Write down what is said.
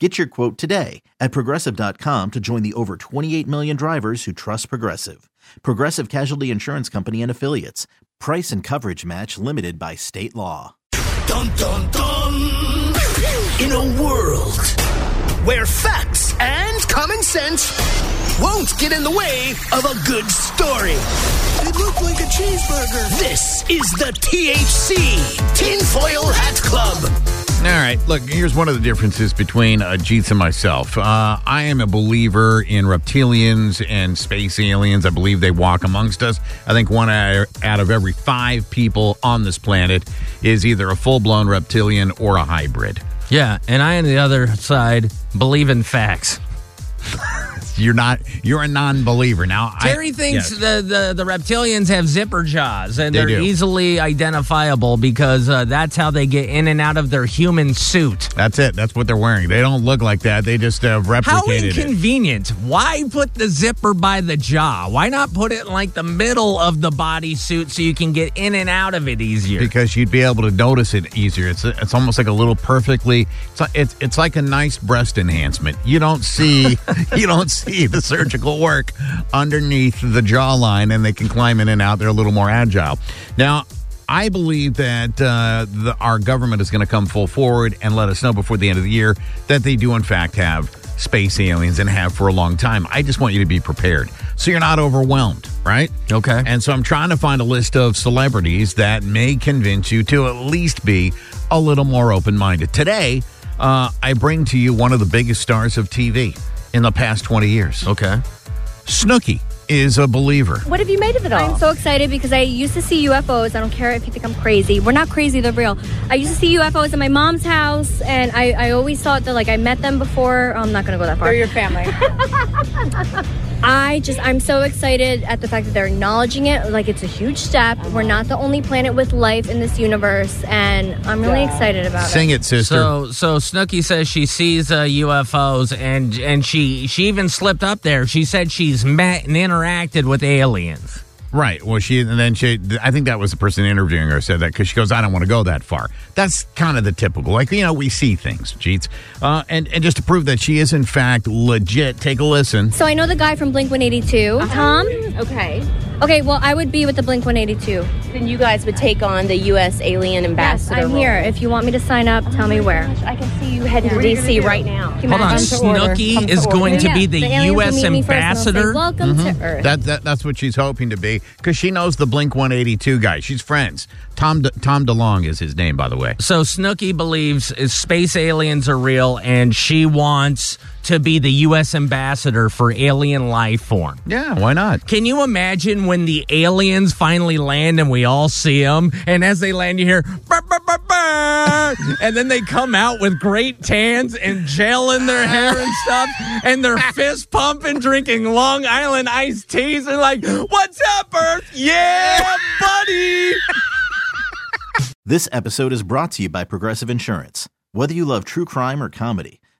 Get your quote today at progressive.com to join the over 28 million drivers who trust Progressive. Progressive Casualty Insurance Company and Affiliates. Price and coverage match limited by state law. Dun dun dun! In a world where facts and common sense won't get in the way of a good story. It looked like a cheeseburger. This is the THC Tinfoil Hat Club. All right, look, here's one of the differences between uh, Jeets and myself. Uh, I am a believer in reptilians and space aliens. I believe they walk amongst us. I think one out of every five people on this planet is either a full blown reptilian or a hybrid. Yeah, and I on the other side believe in facts. You're not. You're a non-believer now. I- Terry thinks yes. the, the, the reptilians have zipper jaws and They are easily identifiable because uh, that's how they get in and out of their human suit. That's it. That's what they're wearing. They don't look like that. They just uh, How replicated it. inconvenient. Why put the zipper by the jaw? Why not put it in like the middle of the bodysuit so you can get in and out of it easier? because you'd be able to notice it easier. It's it's almost like a little perfectly. It's like- it's it's like a nice breast enhancement. You don't see you don't see the surgical work underneath the jawline, and they can climb in and out. They're a little more agile. Now. I believe that uh, the, our government is going to come full forward and let us know before the end of the year that they do, in fact, have space aliens and have for a long time. I just want you to be prepared so you're not overwhelmed, right? Okay. And so I'm trying to find a list of celebrities that may convince you to at least be a little more open minded. Today, uh, I bring to you one of the biggest stars of TV in the past 20 years. okay. Snooki is a believer. What have you made of it all? I'm so excited because I used to see UFOs. I don't care if you think I'm crazy. We're not crazy, they're real. I used to see UFOs in my mom's house, and I, I always thought that like I met them before. Oh, I'm not gonna go that far. They're your family. I just I'm so excited at the fact that they're acknowledging it. Like it's a huge step. We're not the only planet with life in this universe, and I'm really excited about Sing it. Sing it, sister. So so Snooki says she sees uh, UFOs and and she she even slipped up there. She said she's met and interacted with aliens. Right. Well, she, and then she, I think that was the person interviewing her said that because she goes, I don't want to go that far. That's kind of the typical. Like, you know, we see things, Jeets. Uh, and, and just to prove that she is, in fact, legit, take a listen. So I know the guy from Blink 182, Uh-huh. Tom. okay. Okay, well I would be with the Blink 182. Then you guys would take on the U.S. alien Yes, ambassador. I'm role. here. If you want me to sign up, tell me oh where. I can see you heading to D.C. right now. Can Hold on, imagine? Snooki is going to be the, The U.S. meet me first and they'll ambassador. Welcome to mm-hmm. Earth. That, that that's what she's hoping to be because she knows the Blink 182 guy. She's friends. Tom De, Tom DeLonge is his name, by the way. So Snooki believes space aliens are real, and she wants to be the U.S. ambassador for alien life form. Yeah, why not? Can you imagine when the aliens finally land and we all see them? And as they land, you hear, "Bah, bah, bah, bah," and then they come out with great tans and gel in their hair and stuff, and they're fist pumping, drinking Long Island iced teas, and like, "What's up, Earth? Yeah, buddy." This episode is brought to you by Progressive Insurance. Whether you love true crime or comedy,